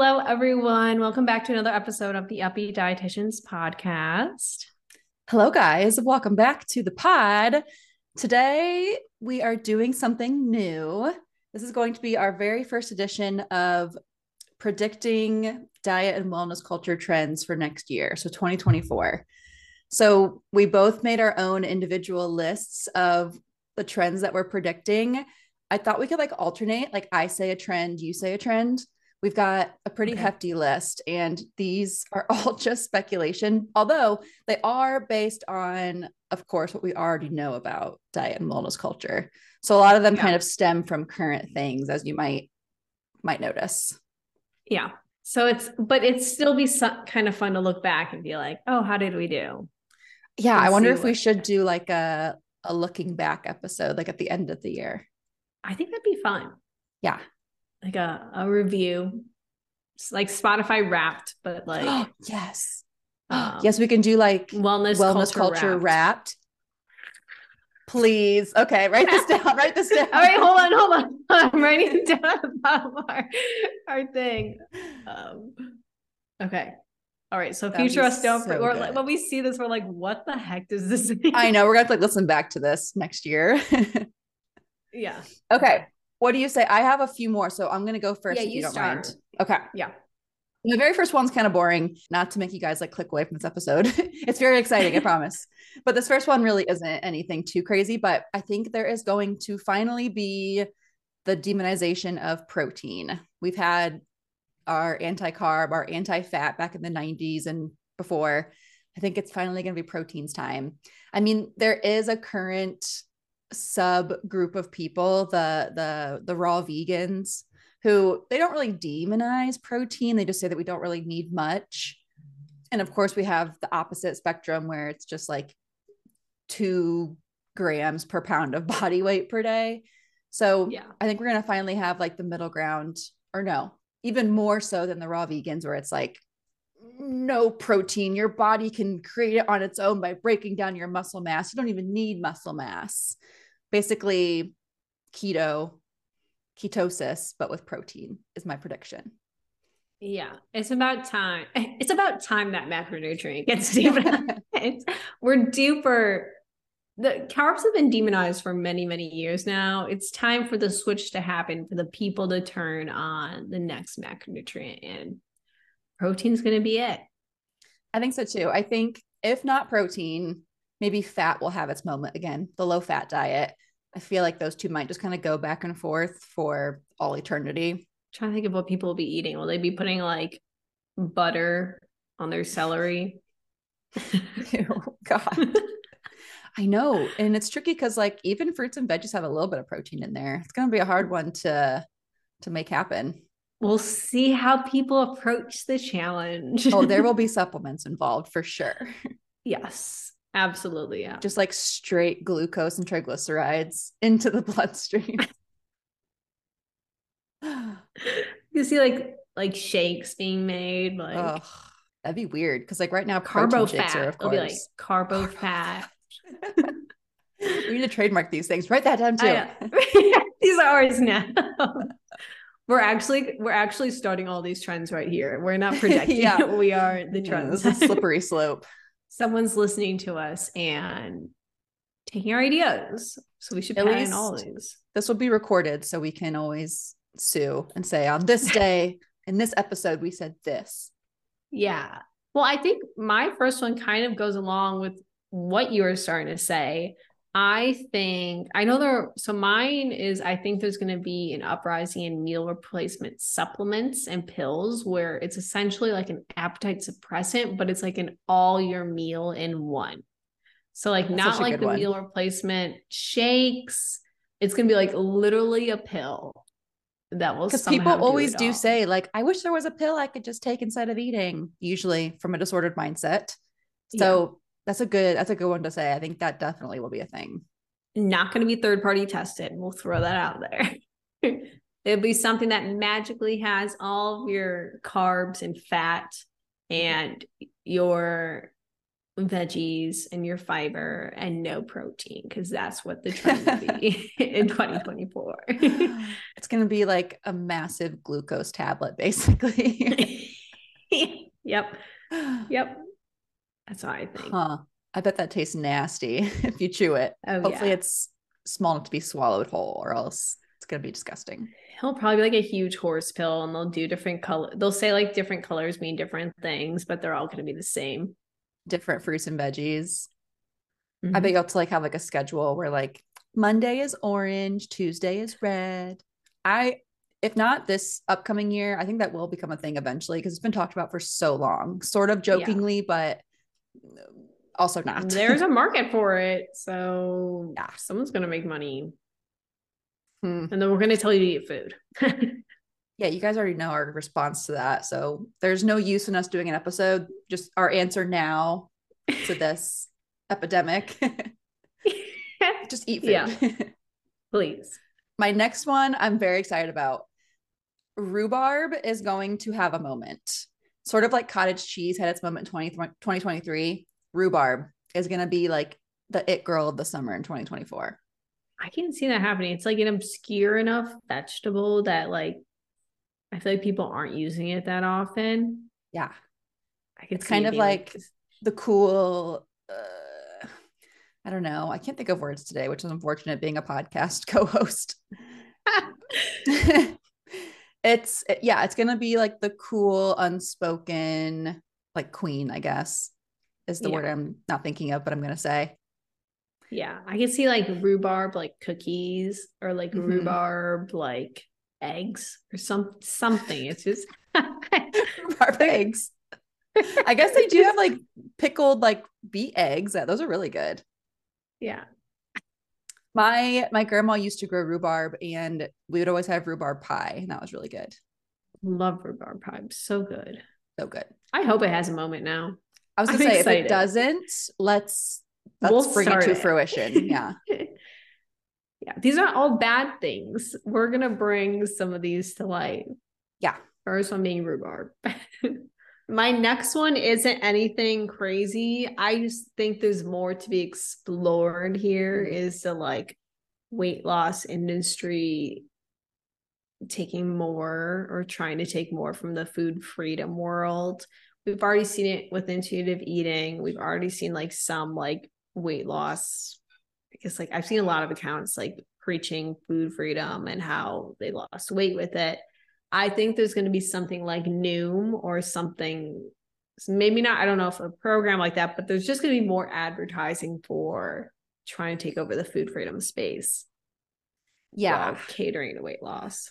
Hello, everyone. Welcome back to another episode of the Up-Beet Dietitians podcast. Hello, guys. Welcome back to the pod. Today, we are doing something new. This is going to be our very first edition of predicting diet and wellness culture trends for next year, so 2024. So, we both made our own individual lists of the trends that we're predicting. I thought we could like alternate, like I say a trend, you say a trend. We've got a pretty okay. hefty list, and these are all just speculation, although they are based on, of course, what we already know about diet and wellness culture. So a lot of them yeah. kind of stem from current things, as you might might notice. Yeah. So it's, but it still be some, kind of fun to look back and be like, oh, how did we do? Yeah, I wonder if we should do like a a looking back episode, like at the end of the year. I think that'd be fun. Yeah like a, a review it's like spotify wrapped but like yes um, yes we can do like wellness wellness culture, culture wrapped. wrapped. please okay write this down write this down all right hold on hold on i'm writing down our, our thing um okay all right, so That'd future us don't so or like, when we see this, we're like, what the heck does this mean? I know we're gonna have to like listen back to this next year. yeah. Okay. What do you say? I have a few more, so I'm gonna go first. Yeah, you, you don't start. mind. Okay. Yeah. The very first one's kind of boring, not to make you guys like click away from this episode. it's very exciting, I promise. But this first one really isn't anything too crazy, but I think there is going to finally be the demonization of protein. We've had our anti carb, our anti fat back in the 90s and before. I think it's finally going to be proteins time. I mean, there is a current subgroup of people, the the the raw vegans, who they don't really demonize protein. They just say that we don't really need much. And of course, we have the opposite spectrum where it's just like two grams per pound of body weight per day. So yeah, I think we're gonna finally have like the middle ground, or no, even more so than the raw vegans, where it's like no protein. Your body can create it on its own by breaking down your muscle mass. You don't even need muscle mass basically keto, ketosis, but with protein is my prediction. Yeah, it's about time. It's about time that macronutrient gets demonized. We're due for the carbs have been demonized for many, many years now. It's time for the switch to happen for the people to turn on the next macronutrient, and protein's going to be it. I think so too. I think if not protein, maybe fat will have its moment again, the low fat diet. I feel like those two might just kind of go back and forth for all eternity. I'm trying to think of what people will be eating. Will they be putting like butter on their celery? oh, God. I know. And it's tricky because like even fruits and veggies have a little bit of protein in there. It's gonna be a hard one to to make happen. We'll see how people approach the challenge. oh, there will be supplements involved for sure. Yes. Absolutely. Yeah. Just like straight glucose and triglycerides into the bloodstream. you see like like shakes being made. Like Ugh, that'd be weird. Cause like right now, carbo fat. Are, of course. It'll be like carbo fat. we need to trademark these things. Write that down too. these are ours now. We're actually we're actually starting all these trends right here. We're not projecting. yeah. We are the trends. Yeah, slippery slope someone's listening to us and taking our ideas. So we should At patent all these. This will be recorded so we can always sue and say on this day in this episode we said this. Yeah. Well, I think my first one kind of goes along with what you were starting to say. I think I know there. So mine is I think there's going to be an uprising in meal replacement supplements and pills where it's essentially like an appetite suppressant, but it's like an all your meal in one. So like That's not like the one. meal replacement shakes. It's going to be like literally a pill that will because people always do, do say like I wish there was a pill I could just take instead of eating. Usually from a disordered mindset. So that's a good that's a good one to say. I think that definitely will be a thing. Not going to be third party tested. We'll throw that out there. It'll be something that magically has all of your carbs and fat and your veggies and your fiber and no protein because that's what the trend will be in 2024. it's going to be like a massive glucose tablet, basically. yep. Yep. That's what I think. Huh. I bet that tastes nasty if you chew it. Oh, Hopefully, yeah. it's small enough to be swallowed whole, or else it's going to be disgusting. He'll probably be like a huge horse pill, and they'll do different color. They'll say like different colors mean different things, but they're all going to be the same different fruits and veggies. Mm-hmm. I bet you'll have to like have like a schedule where like Monday is orange, Tuesday is red. I if not this upcoming year, I think that will become a thing eventually because it's been talked about for so long, sort of jokingly, yeah. but also not. There's a market for it. So yeah, someone's gonna make money. Hmm. And then we're gonna tell you to eat food. yeah, you guys already know our response to that. So there's no use in us doing an episode. Just our answer now to this epidemic. Just eat food. Yeah. Please. My next one I'm very excited about. Rhubarb is going to have a moment. Sort of like cottage cheese had its moment in 20, 2023. Rhubarb is going to be like the it girl of the summer in 2024. I can see that happening. It's like an obscure enough vegetable that like I feel like people aren't using it that often. Yeah. it's kind of like, like the cool uh, I don't know. I can't think of words today, which is unfortunate being a podcast co-host. it's yeah, it's going to be like the cool unspoken like queen, I guess. Is the yeah. word I'm not thinking of, but I'm going to say. Yeah, I can see like rhubarb like cookies or like mm-hmm. rhubarb like eggs or some something. It's just rhubarb eggs. I guess they do have like pickled like beet eggs. Those are really good. Yeah. My my grandma used to grow rhubarb and we would always have rhubarb pie and that was really good. Love rhubarb pie. So good. So good. I hope it has a moment now. I was gonna I'm say excited. if it doesn't, let's let's we'll bring it to it. fruition. Yeah. yeah, these aren't all bad things. We're gonna bring some of these to light. Yeah. First one being rhubarb. My next one isn't anything crazy. I just think there's more to be explored here mm-hmm. the like weight loss industry taking more or trying to take more from the food freedom world. We've already seen it with intuitive eating. We've already seen like some like weight loss because like I've seen a lot of accounts like preaching food freedom and how they lost weight with it. I think there's going to be something like Noom or something, maybe not, I don't know if a program like that, but there's just going to be more advertising for trying to take over the food freedom space. Yeah. Catering to weight loss.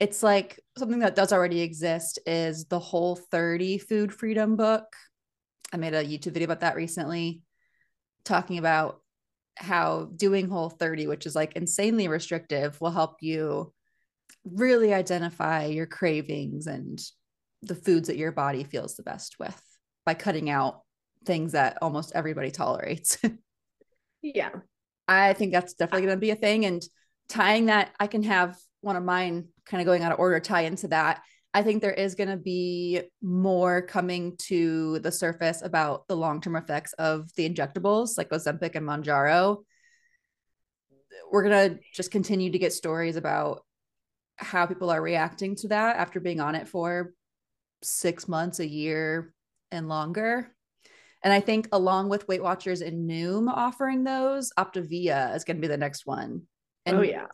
It's like something that does already exist is the whole 30 food freedom book. I made a YouTube video about that recently, talking about how doing whole 30 which is like insanely restrictive will help you really identify your cravings and the foods that your body feels the best with by cutting out things that almost everybody tolerates. Yeah. I think that's definitely going to be a thing and tying that i can have one of mine kind of going out of order tie into that. I think there is going to be more coming to the surface about the long term effects of the injectables like Ozempic and Mounjaro. We're going to just continue to get stories about how people are reacting to that after being on it for six months, a year, and longer. And I think along with Weight Watchers and Noom offering those, Optavia is going to be the next one. And oh, yeah.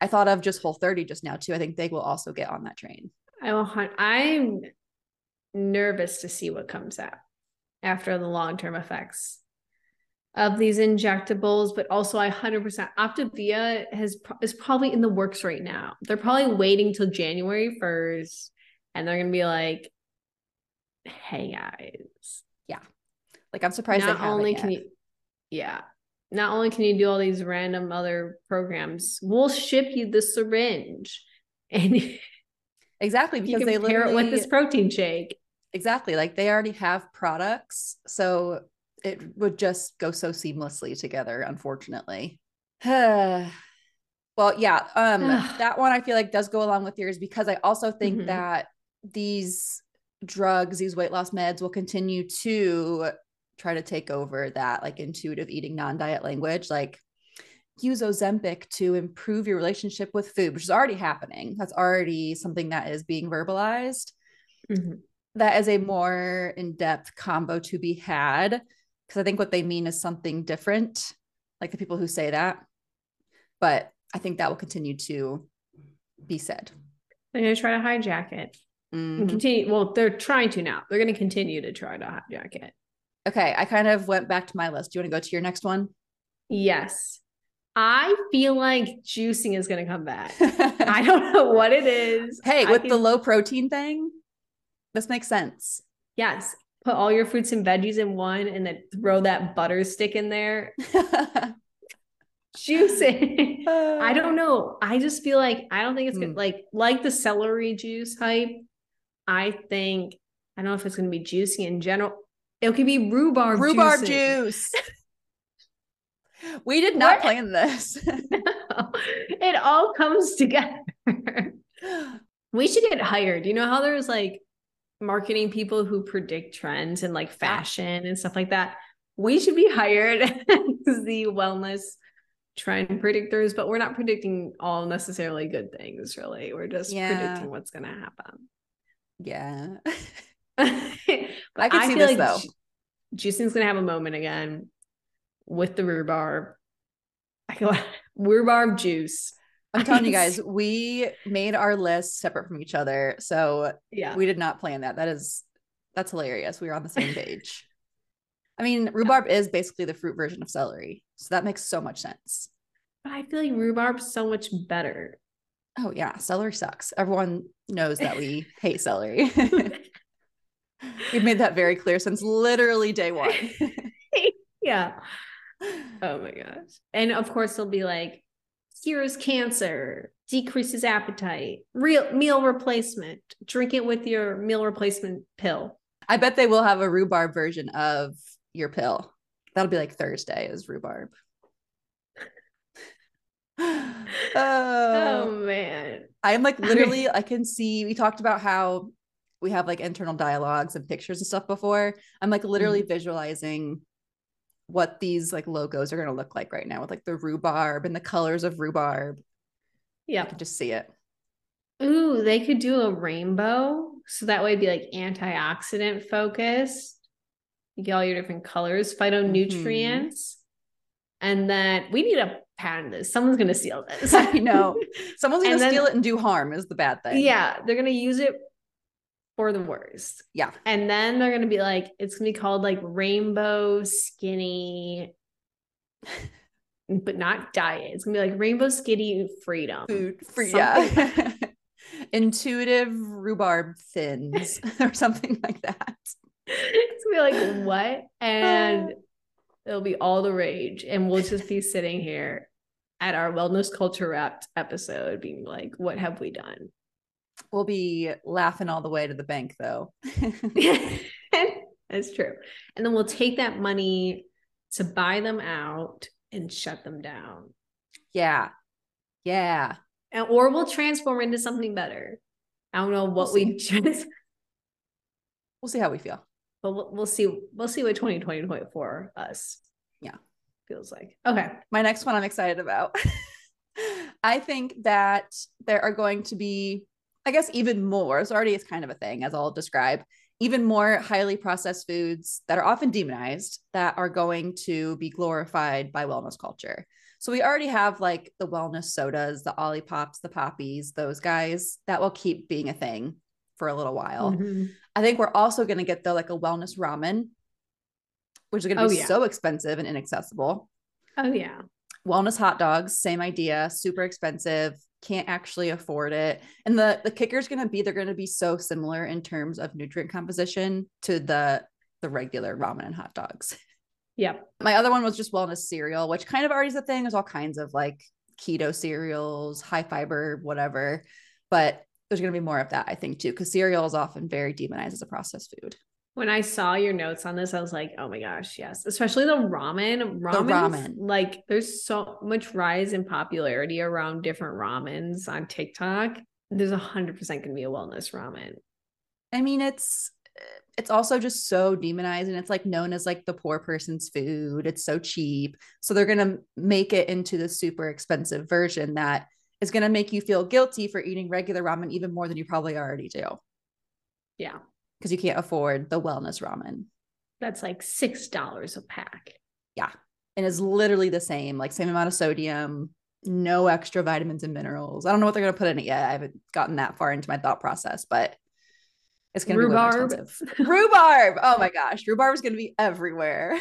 I thought of just Whole 30 just now, too. I think they will also get on that train. I will hunt. I'm nervous to see what comes out after the long term effects of these injectables, but also I 100% Optavia has is probably in the works right now. They're probably waiting till January 1st and they're going to be like hey guys. Yeah. Like I'm surprised not only can you Yeah. Not only can you do all these random other programs, we'll ship you the syringe and Exactly because they pair it with this protein shake. Exactly. Like they already have products. So it would just go so seamlessly together, unfortunately. well, yeah. Um that one I feel like does go along with yours because I also think mm-hmm. that these drugs, these weight loss meds will continue to try to take over that like intuitive eating non-diet language like use ozempic to improve your relationship with food which is already happening that's already something that is being verbalized mm-hmm. that is a more in-depth combo to be had because i think what they mean is something different like the people who say that but i think that will continue to be said they're going to try to hijack it mm-hmm. and continue well they're trying to now they're going to continue to try to hijack it Okay, I kind of went back to my list. Do you want to go to your next one? Yes. I feel like juicing is going to come back. I don't know what it is. Hey, with the low protein thing, this makes sense. Yes. Put all your fruits and veggies in one and then throw that butter stick in there. juicing. I don't know. I just feel like I don't think it's mm. good. Like like the celery juice hype. I think I don't know if it's going to be juicy in general. It could be rhubarb rhubarb juicing. juice. we did not what? plan this. no, it all comes together. we should get hired. You know how there's like marketing people who predict trends and like fashion and stuff like that. We should be hired as the wellness trend predictors, but we're not predicting all necessarily good things, really. We're just yeah. predicting what's going to happen. Yeah. I can I see this like though. Juicing's gonna have a moment again with the rhubarb. I go rhubarb juice. I'm telling you guys, we made our list separate from each other. So yeah, we did not plan that. That is that's hilarious. We were on the same page. I mean, rhubarb yeah. is basically the fruit version of celery. So that makes so much sense. But I feel like rhubarb's so much better. Oh yeah, celery sucks. Everyone knows that we hate celery. We've made that very clear since literally day one. yeah. Oh my gosh. And of course, they'll be like, cures cancer, decreases appetite, real meal replacement, drink it with your meal replacement pill. I bet they will have a rhubarb version of your pill. That'll be like Thursday is rhubarb. oh, oh man. I'm like literally, I can see we talked about how we have like internal dialogues and pictures and stuff before. I'm like literally mm-hmm. visualizing what these like logos are going to look like right now with like the rhubarb and the colors of rhubarb. Yeah. I can just see it. Ooh, they could do a rainbow. So that way it'd be like antioxidant focused. You get all your different colors, phytonutrients. Mm-hmm. And then we need a patent this. Someone's going to steal this. I know. Someone's going to steal it and do harm is the bad thing. Yeah. They're going to use it for the worst. Yeah. And then they're gonna be like, it's gonna be called like rainbow skinny, but not diet. It's gonna be like rainbow skinny freedom. Food free, yeah. Intuitive rhubarb thins or something like that. It's gonna be like what? And it'll be all the rage. And we'll just be sitting here at our wellness culture wrapped episode being like, what have we done? We'll be laughing all the way to the bank though. That's true. And then we'll take that money to buy them out and shut them down. Yeah. Yeah. And, or we'll transform into something better. I don't know what we'll we just we'll see how we feel. But we'll, we'll see we'll see what 2020 for us. Yeah. Feels like. Okay. My next one I'm excited about. I think that there are going to be I guess even more, it's already it's kind of a thing, as I'll describe, even more highly processed foods that are often demonized that are going to be glorified by wellness culture. So we already have like the wellness sodas, the Olipops, the Poppis, those guys that will keep being a thing for a little while. Mm-hmm. I think we're also going to get the like a wellness ramen, which is going to be oh, yeah. so expensive and inaccessible. Oh yeah. Wellness hot dogs, same idea, super expensive, can't actually afford it. And the the kicker is going to be they're going to be so similar in terms of nutrient composition to the the regular ramen and hot dogs. Yeah. My other one was just wellness cereal, which kind of already is a thing. There's all kinds of like keto cereals, high fiber, whatever. But there's going to be more of that, I think, too, because cereal is often very demonized as a processed food. When I saw your notes on this, I was like, oh my gosh, yes. Especially the ramen. Ramen, the ramen. like there's so much rise in popularity around different ramens on TikTok. There's a hundred percent gonna be a wellness ramen. I mean, it's it's also just so demonized and it's like known as like the poor person's food. It's so cheap. So they're going to make it into the super expensive version that is going to make you feel guilty for eating regular ramen even more than you probably already do. Yeah. Because you can't afford the wellness ramen. That's like $6 a pack. Yeah. And it's literally the same, like same amount of sodium, no extra vitamins and minerals. I don't know what they're going to put in it yet. I haven't gotten that far into my thought process, but it's going to be rhubarb. rhubarb. Oh my gosh. Rhubarb is going to be everywhere.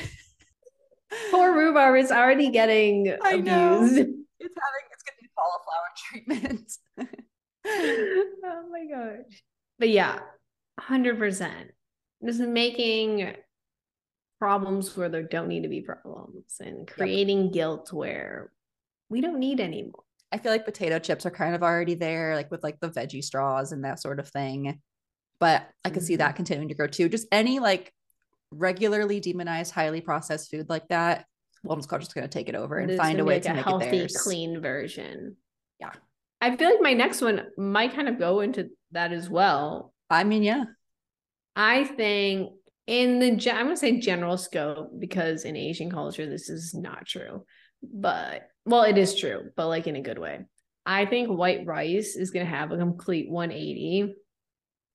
Poor rhubarb is already getting I abused. Know. It's having, it's going to be cauliflower treatment. oh my gosh. But yeah, 100%. This is making problems where there don't need to be problems and creating yep. guilt where we don't need anymore. I feel like potato chips are kind of already there, like with like the veggie straws and that sort of thing but I could mm-hmm. see that mm-hmm. continuing to grow too. Just any like regularly demonized, highly processed food like that, wellness culture is going to take it over and find a way like to a make healthy, it theirs. clean version. Yeah, I feel like my next one might kind of go into that as well. I mean, yeah, I think in the I'm going to say general scope because in Asian culture this is not true, but well, it is true, but like in a good way. I think white rice is going to have a complete 180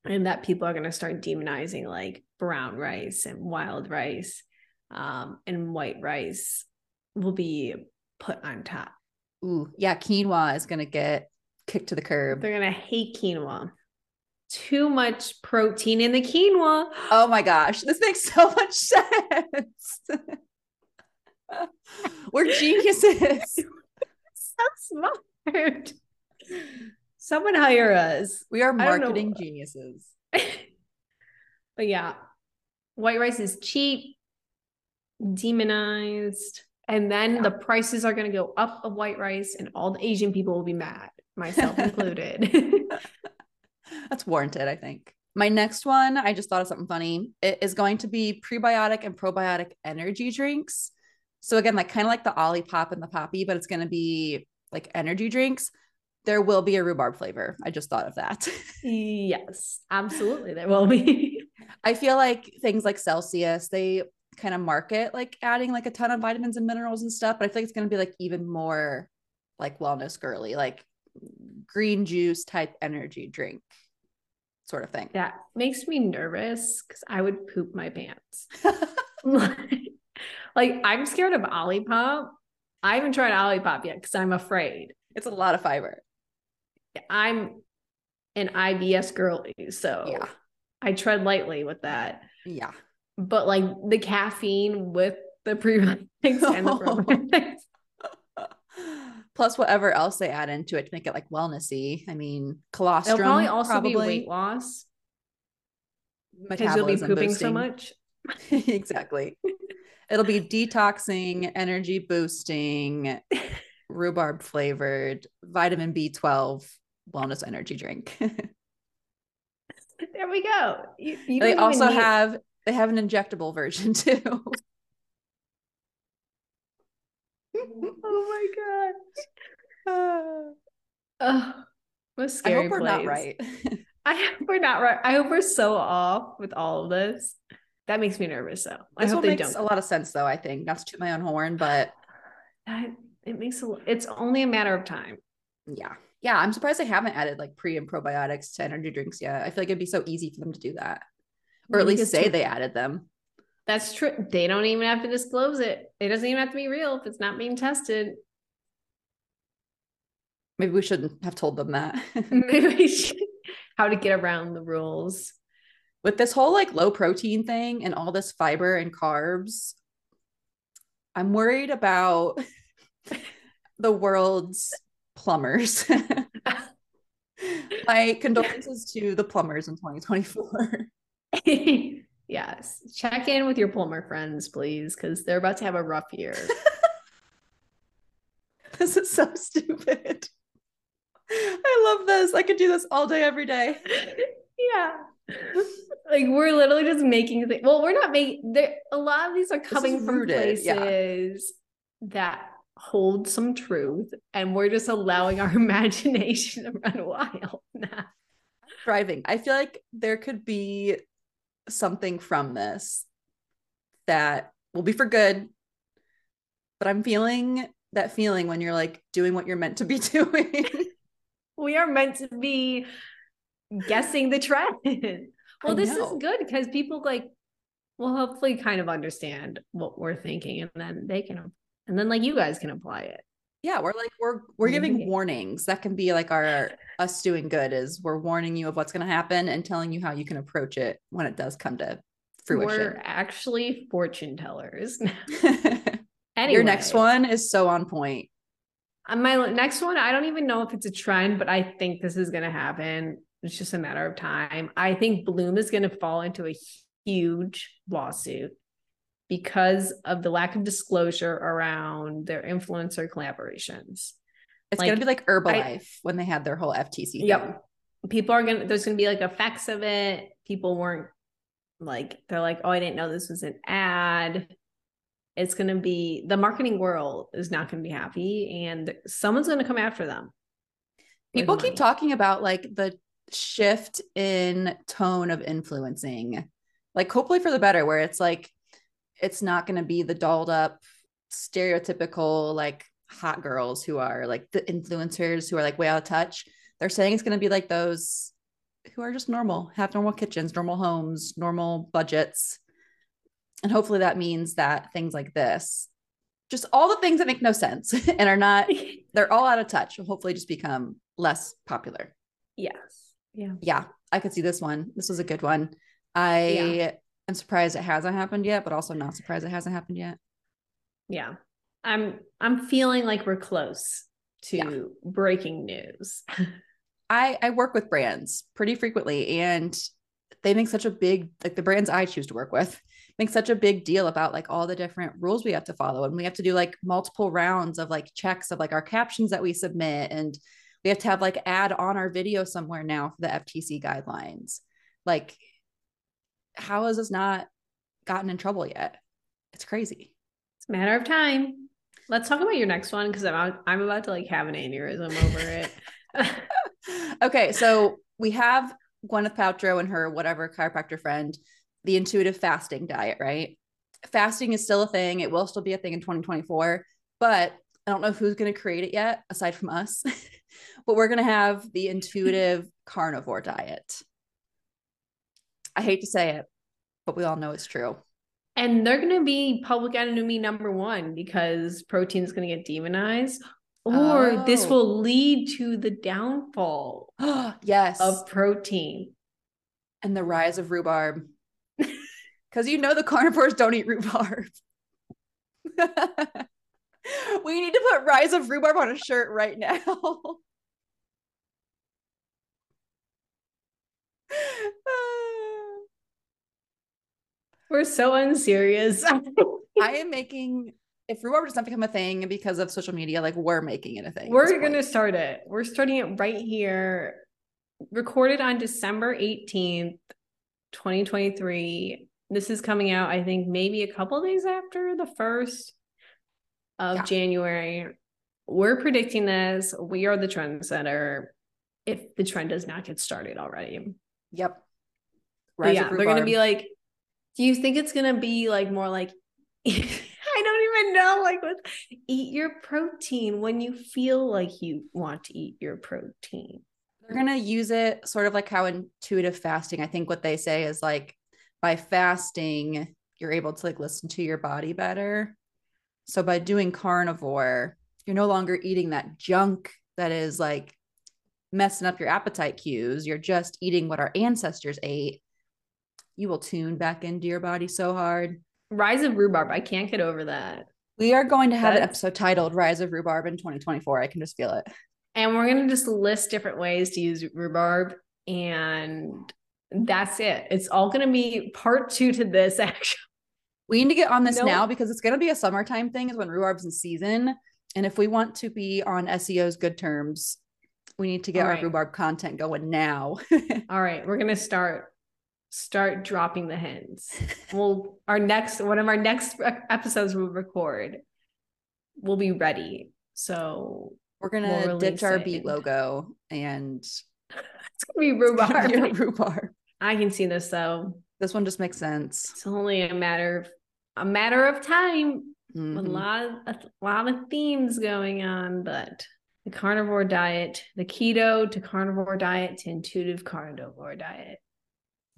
and that people are going to start demonizing like brown rice and wild rice um, and white rice will be put on top. Ooh, yeah, quinoa is going to get kicked to the curb. They're going to hate quinoa. Too much protein in the quinoa. Oh my gosh, this makes so much sense. We're geniuses. so smart. Someone hire us. We are marketing geniuses. but yeah, white rice is cheap, demonized, and then yeah. the prices are going to go up of white rice, and all the Asian people will be mad, myself included. That's warranted, I think. My next one, I just thought of something funny. It is going to be prebiotic and probiotic energy drinks. So again, like kind of like the Olipop and the Poppi, but it's going to be like energy drinks there will be a rhubarb flavor. I just thought of that. yes, absolutely. There will be. I feel like things like Celsius, they kind of market like adding like a ton of vitamins and minerals and stuff, but I think it's going to be like even more like wellness girly, like green juice type energy drink sort of thing. That makes me nervous because I would poop my pants. like, I'm scared of Olipop. I haven't tried Olipop yet because I'm afraid. It's a lot of fiber. I'm an IBS girly, so yeah. I tread lightly with that. Yeah. But like the caffeine with the prebiotics and the probiotics. Plus whatever else they add into it to make it like wellnessy. I mean, colostrum. It'll probably also probably. be weight loss. Because you'll be pooping boosting. so much. exactly. It'll be detoxing, energy boosting, rhubarb flavored, vitamin B12 wellness energy drink. there we go. You, you they also need- have they have an injectable version too. Oh my god. Uh, what scary I hope we're place. not right. I hope we're not right. I hope we're so off with all of this. That makes me nervous though. I this hope they makes don't. a lot of sense though, I think. Not to toot my own horn, but that it makes a it's only a matter of time. Yeah yeah, I'm surprised they haven't added like pre and probiotics to energy drinks yet. I feel like it'd be so easy for them to do that, or at least say they added them. That's true. They don't even have to disclose it. It doesn't even have to be real if it's not being tested. Maybe we shouldn't have told them that. Maybe we should. How to get around the rules. With this whole like low protein thing and all this fiber and carbs, I'm worried about the world's plumbers. My condolences to the plumbers in 2024. Yes. Check in with your plumber friends, please, because they're about to have a rough year. this is so stupid. I love this. I could do this all day, every day. yeah. Like we're literally just making things. Well, we're not making. There a lot of these are coming from rooted, places yeah. that hold some truth and we're just allowing our imagination to run wild now. Thriving. I feel like there could be something from this that will be for good. But I'm feeling that feeling when you're like doing what you're meant to be doing. we are meant to be guessing the trend. well, this is good because people like will hopefully kind of understand what we're thinking and then they can and then like you guys can apply it. Yeah, we're like we're we're giving warnings. That can be like our us doing good is we're warning you of what's going to happen and telling you how you can approach it when it does come to fruition. We're actually fortune tellers. anyway, Your next one is so on point. Uh, my next one, I don't even know if it's a trend, but I think this is going to happen. It's just a matter of time. I think Bloom is going to fall into a huge lawsuit because of the lack of disclosure around their influencer collaborations. It's like, gonna be like Herbalife I, when they had their whole FTC. Thing. Yep. People are gonna there's gonna be like effects of it. People weren't like they're like, oh, I didn't know this was an ad. It's gonna be the marketing world is not gonna be happy, and someone's gonna come after them. People keep talking about like the shift in tone of influencing, like hopefully for the better, where it's like it's not going to be the dolled up stereotypical like hot girls who are like the influencers who are like way out of touch. They're saying it's going to be like those who are just normal have normal kitchens normal homes normal budgets. And hopefully that means that things like this just all the things that make no sense and are not they're all out of touch hopefully just become less popular. Yes. Yeah. Yeah i could see this one. This was a good one. I yeah. I'm surprised it hasn't happened yet, but also not surprised it hasn't happened yet. Yeah. I'm I'm feeling like we're close to yeah. breaking news. I I work with brands pretty frequently and they make such a big like the brands I choose to work with make such a big deal about like all the different rules we have to follow and we have to do like multiple rounds of like checks of like our captions that we submit and we have to have like add on our video somewhere now for the FTC guidelines. Like how has this not gotten in trouble yet? It's crazy. It's a matter of time. Let's talk about your next one because I'm I'm about to like have an aneurysm over it. okay, so we have Gwyneth Paltrow and her whatever chiropractor friend, the intuitive fasting diet, right? Fasting is still a thing. It will still be a thing in 2024, but I don't know who's going to create it yet, aside from us. but we're going to have the intuitive carnivore diet. I hate to say it, but we all know it's true. And they're going to be public enemy number one because protein is going to get demonized, or oh. this will lead to the downfall. yes, of protein and the rise of rhubarb. Because you know the carnivores don't eat rhubarb. we need to put rise of rhubarb on a shirt right now. We're so unserious. I am making if rhubarb does not become a thing because of social media, like we're making it a thing. We're gonna start it. We're starting it right here. Recorded on December 18th, 2023. This is coming out, I think, maybe a couple days after the first of yeah. January. We're predicting this. We are the trendsetter if the trend does not get started already. Yep. yeah, they're gonna be like do you think it's gonna be like more like I don't even know like what eat your protein when you feel like you want to eat your protein. They're gonna use it sort of like how intuitive fasting. I think what they say is like by fasting, you're able to like listen to your body better. So by doing carnivore, you're no longer eating that junk that is like messing up your appetite cues. You're just eating what our ancestors ate you will tune back into your body so hard. Rise of Rhubarb. I can't get over that. We are going to have That's... an episode titled Rise of Rhubarb in 2024. I can just feel it. And we're going to just list different ways to use rhubarb. And that's it. It's all going to be part two to this, actually. We need to get on this now because it's going to be a summertime thing, is when rhubarb's in season. And if we want to be on SEO's good terms, we need to get our rhubarb content going now. all right. We're going to start start dropping the hints. we'll our next one of our next episodes we'll record. We'll be ready. So we're gonna we'll ditch our beet logo and it's gonna be rhubarb. Gonna be rhubarb. I can see this though. This one just makes sense. It's only a matter of a matter of time. Mhm. A lot of a lot of themes going on, but the carnivore diet, the keto to carnivore diet to intuitive carnivore diet.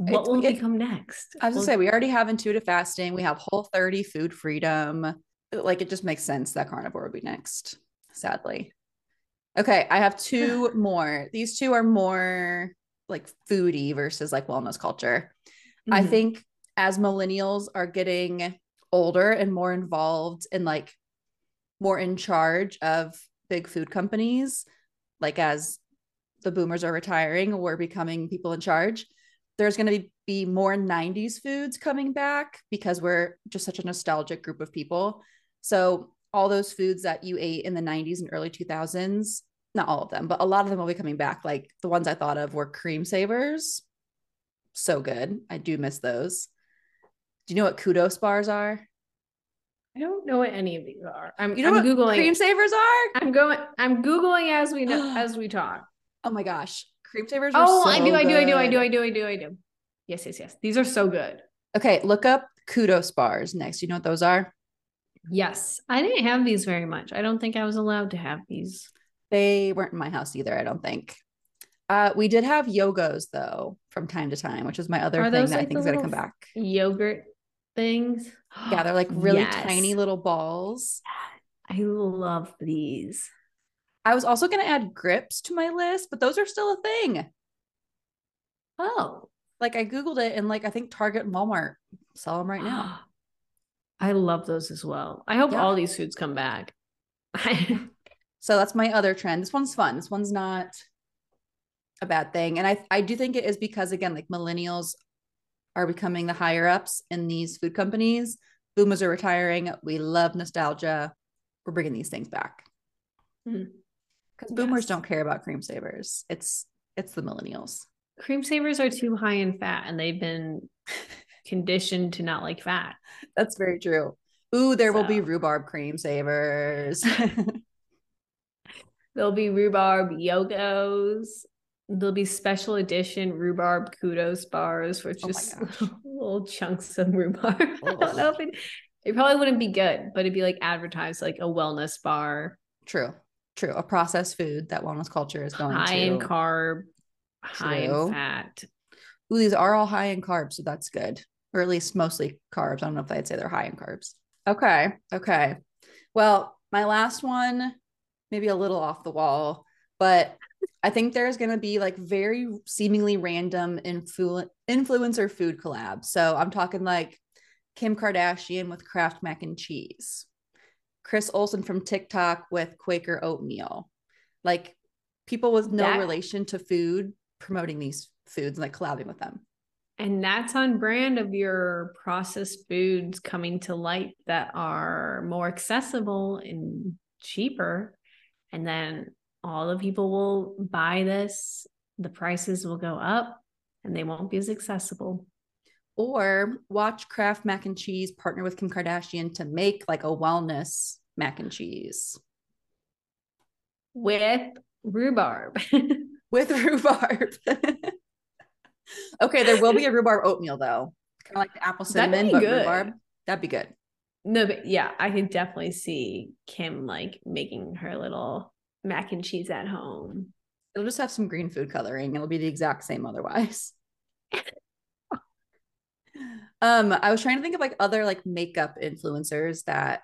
What It's- will it- become next? I was gonna say we already have intuitive fasting. We have whole 30 food freedom. Like it just makes sense that carnivore would be next, sadly. Okay, I have two more. These two are more like foodie versus like wellness culture. I Mhm. think as millennials are getting older and more involved and like more in charge of big food companies, like as the boomers are retiring, we're becoming people in charge. There's going to be more 90s foods coming back because we're just such a nostalgic group of people. So, all those foods that you ate in the 90s and early 2000s, not all of them, but a lot of them will be coming back. Like the ones I thought of were Creme Savers. So good. I do miss those. Do you know what kudos bars are? I don't know what any of these are. I'm, You know I'm what googling. Creme Savers are? I'm going. I'm googling as we know as we talk. Oh my gosh. Creme Savers are Oh, so I do. I do. I do. I do. I do. I do. I do. Yes. Yes. Yes. These are so good. Okay, look up kudos bars next. You know what those are? Yes, I didn't have these very much. I don't think I was allowed to have these. They weren't in my house either, I don't think. Uh, we did have yogos though from time to time, which is my other Are thing those that I like think is gonna come back. Yogurt things. Yeah, they're like really Yes. tiny little balls. I love these. I was also gonna add grips to my list, but those are still a thing. Oh, Like I googled it, and like I think Target and Walmart sell them right now. I love those as well. I hope Yeah. all these foods come back. So that's my other trend. This one's fun. This one's not a bad thing. And I I do think it is because again, like millennials are becoming the higher ups in these food companies. Boomers are retiring. We love nostalgia. We're bringing these things back. Mhm. Because boomers Yes. don't care about Creme Savers. It's it's the millennials. Creme Savers are too high in fat, and they've been conditioned to not like fat. That's very true. Ooh, there will be rhubarb Creme Savers. There'll be rhubarb yogos. There'll be special edition rhubarb kudos bars, which Oh just gosh. little chunks of rhubarb. I don't know if it, it probably wouldn't be good, but it'd be like advertised like a wellness bar, true. True. A processed food that wellness culture is going high to. in carb, high in fat. Ooh, these are all high in carbs, so that's good. Or at least mostly carbs. I don't know if I'd say they're high in carbs. Okay. Okay. Well, my last one, maybe a little off the wall, but I think there's going to be like very seemingly random influ- influencer food collabs. So I'm talking like Kim Kardashian with Kraft mac and cheese, Chris Olsen from TikTok with Quaker oatmeal, like people with no That- relation to food promoting these foods and like collabing with them. And that's on brand of your processed foods coming to light that are more accessible and cheaper. And then all the people will buy this, the prices will go up and they won't be as accessible. Or watch Kraft mac and cheese partner with Kim Kardashian to make like a wellness mac and cheese With rhubarb. with rhubarb. okay, there will be a rhubarb oatmeal though. Kind of like the apple That'd cinnamon, be but good. rhubarb. That'd be good. no, but yeah, I can definitely see Kim like making her little mac and cheese at home. It'll just have some green food coloring. It'll be the exact same otherwise. um, I was trying to think of like other like makeup influencers that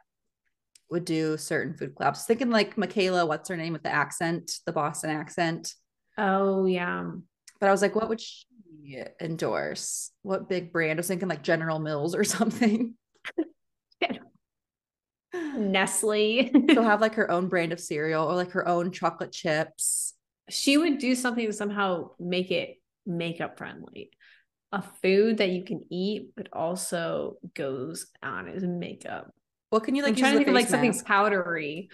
would do certain food collabs. Thinking like Mikayla, what's her name with the accent, the Boston accent. Oh, yeah. But I was like, what would she endorse? What big brand? I was thinking like General Mills or something. Nestle. She'll have like her own brand of cereal or like her own chocolate chips. she would do something to somehow make it makeup friendly. A food that you can eat, but also goes on as makeup. What can you like? I'm trying to think of like something powdery.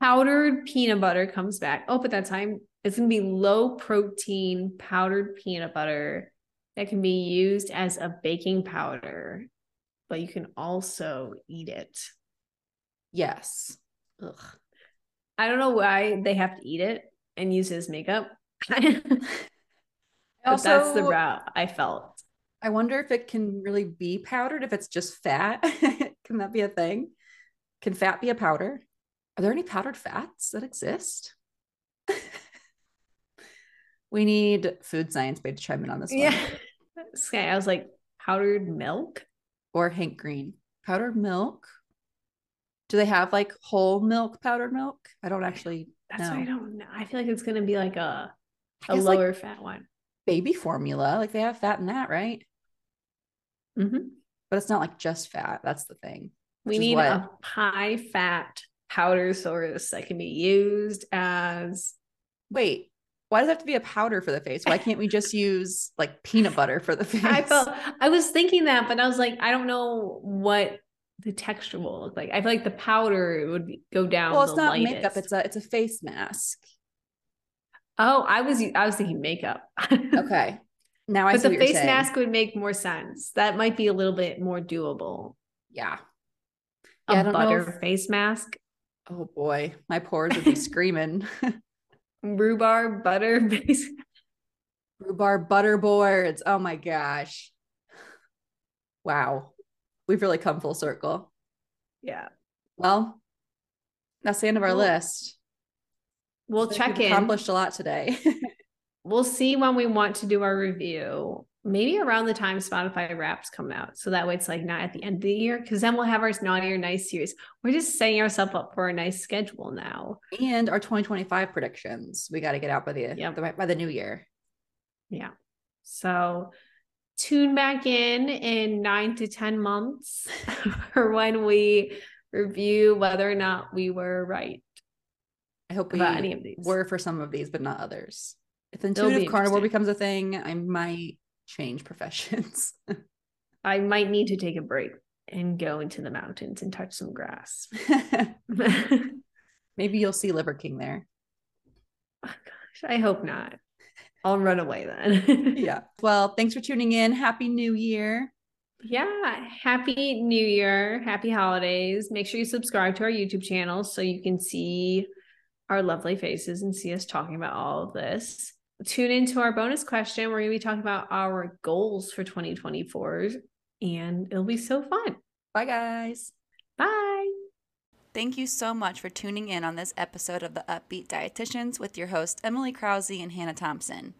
Powdered peanut butter comes back. Oh, but that time it's gonna be low protein powdered peanut butter that can be used as a baking powder, but you can also eat it. Yes. Ugh. I don't know why they have to eat it and use it as makeup. but Also, that's the route I felt. I wonder if it can really be powdered if it's just fat. can that be a thing? Can fat be a powder? Are there any powdered fats that exist? we need food science babe to chime in on this one. Yeah. Okay, I was like, powdered milk? Or Hank Green. Powdered milk. Do they have like whole milk powdered milk? I don't actually That's know. I don't know. I feel like it's gonna be like a like, lower fat one. baby formula. Like they have fat in that, right? Mhm. But it's not like just fat. That's the thing. We need what- a high fat powder source that can be used as Wait, why does it have to be a powder for the face? Why can't we just use like peanut butter for the face? I felt I was thinking that, but I was like, I don't know what the texture will look like. I feel like the powder would go down. well, it's not lightest. makeup. It's a it's a face mask. oh, I was I was thinking makeup. Okay. Now I but the face mask would make more sense. That might be a little bit more doable. Yeah. A Yeah, know butter if- face mask, Oh boy, my pores would be screaming. rhubarb butter face. Rhubarb butter boards. Oh my gosh. Wow. We've really come full circle. Yeah, Well, that's the end of our Cool. list. we'll think check in. Accomplished a lot today. We'll see when we want to do our review. Maybe around the time Spotify Wraps come out, so that way it's like not at the end of the year, because then we'll have our naughty or nice series. We're just setting ourselves up for a nice schedule now. and our 2025 predictions. We got to get out by the, Yep. the by the new year. Yeah. So tune back in in nine to 10 months for when we review whether or not we were right I hope we any of these. were for some of these, but not others. If be intuitive carnivore becomes a thing, I might change professions. I might need to take a break and go into the mountains and touch some grass. Maybe you'll see Liver King there. Oh, gosh I hope not. I'll run away then. Yeah. Well, thanks for tuning in. Happy New Year. Yeah. Happy New Year. Happy holidays. Make sure you subscribe to our YouTube channel so you can see our lovely faces and see us talking about all of this. Tune into our bonus question. We're going to be talking about our goals for 2024 and it'll be so fun. Bye, guys. Bye. Thank you so much for tuning in on this episode of the Up-Beet Dietitians with your host, Emily Krause and Hannah Thompson.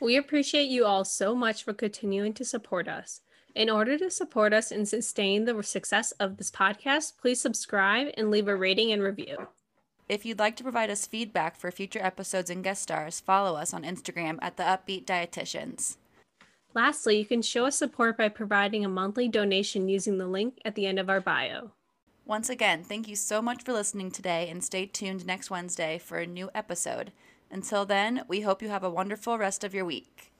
We appreciate you all so much for continuing to support us. In order to support us and sustain the success of this podcast, please subscribe and leave a rating and review. If you'd like to provide us feedback for future episodes and guest stars, follow us on Instagram at the Up-Beet Dietitians. Lastly, you can show us support by providing a monthly donation using the link at the end of our bio. Once again, thank you so much for listening today and stay tuned next Wednesday for a new episode. Until then, we hope you have a wonderful rest of your week.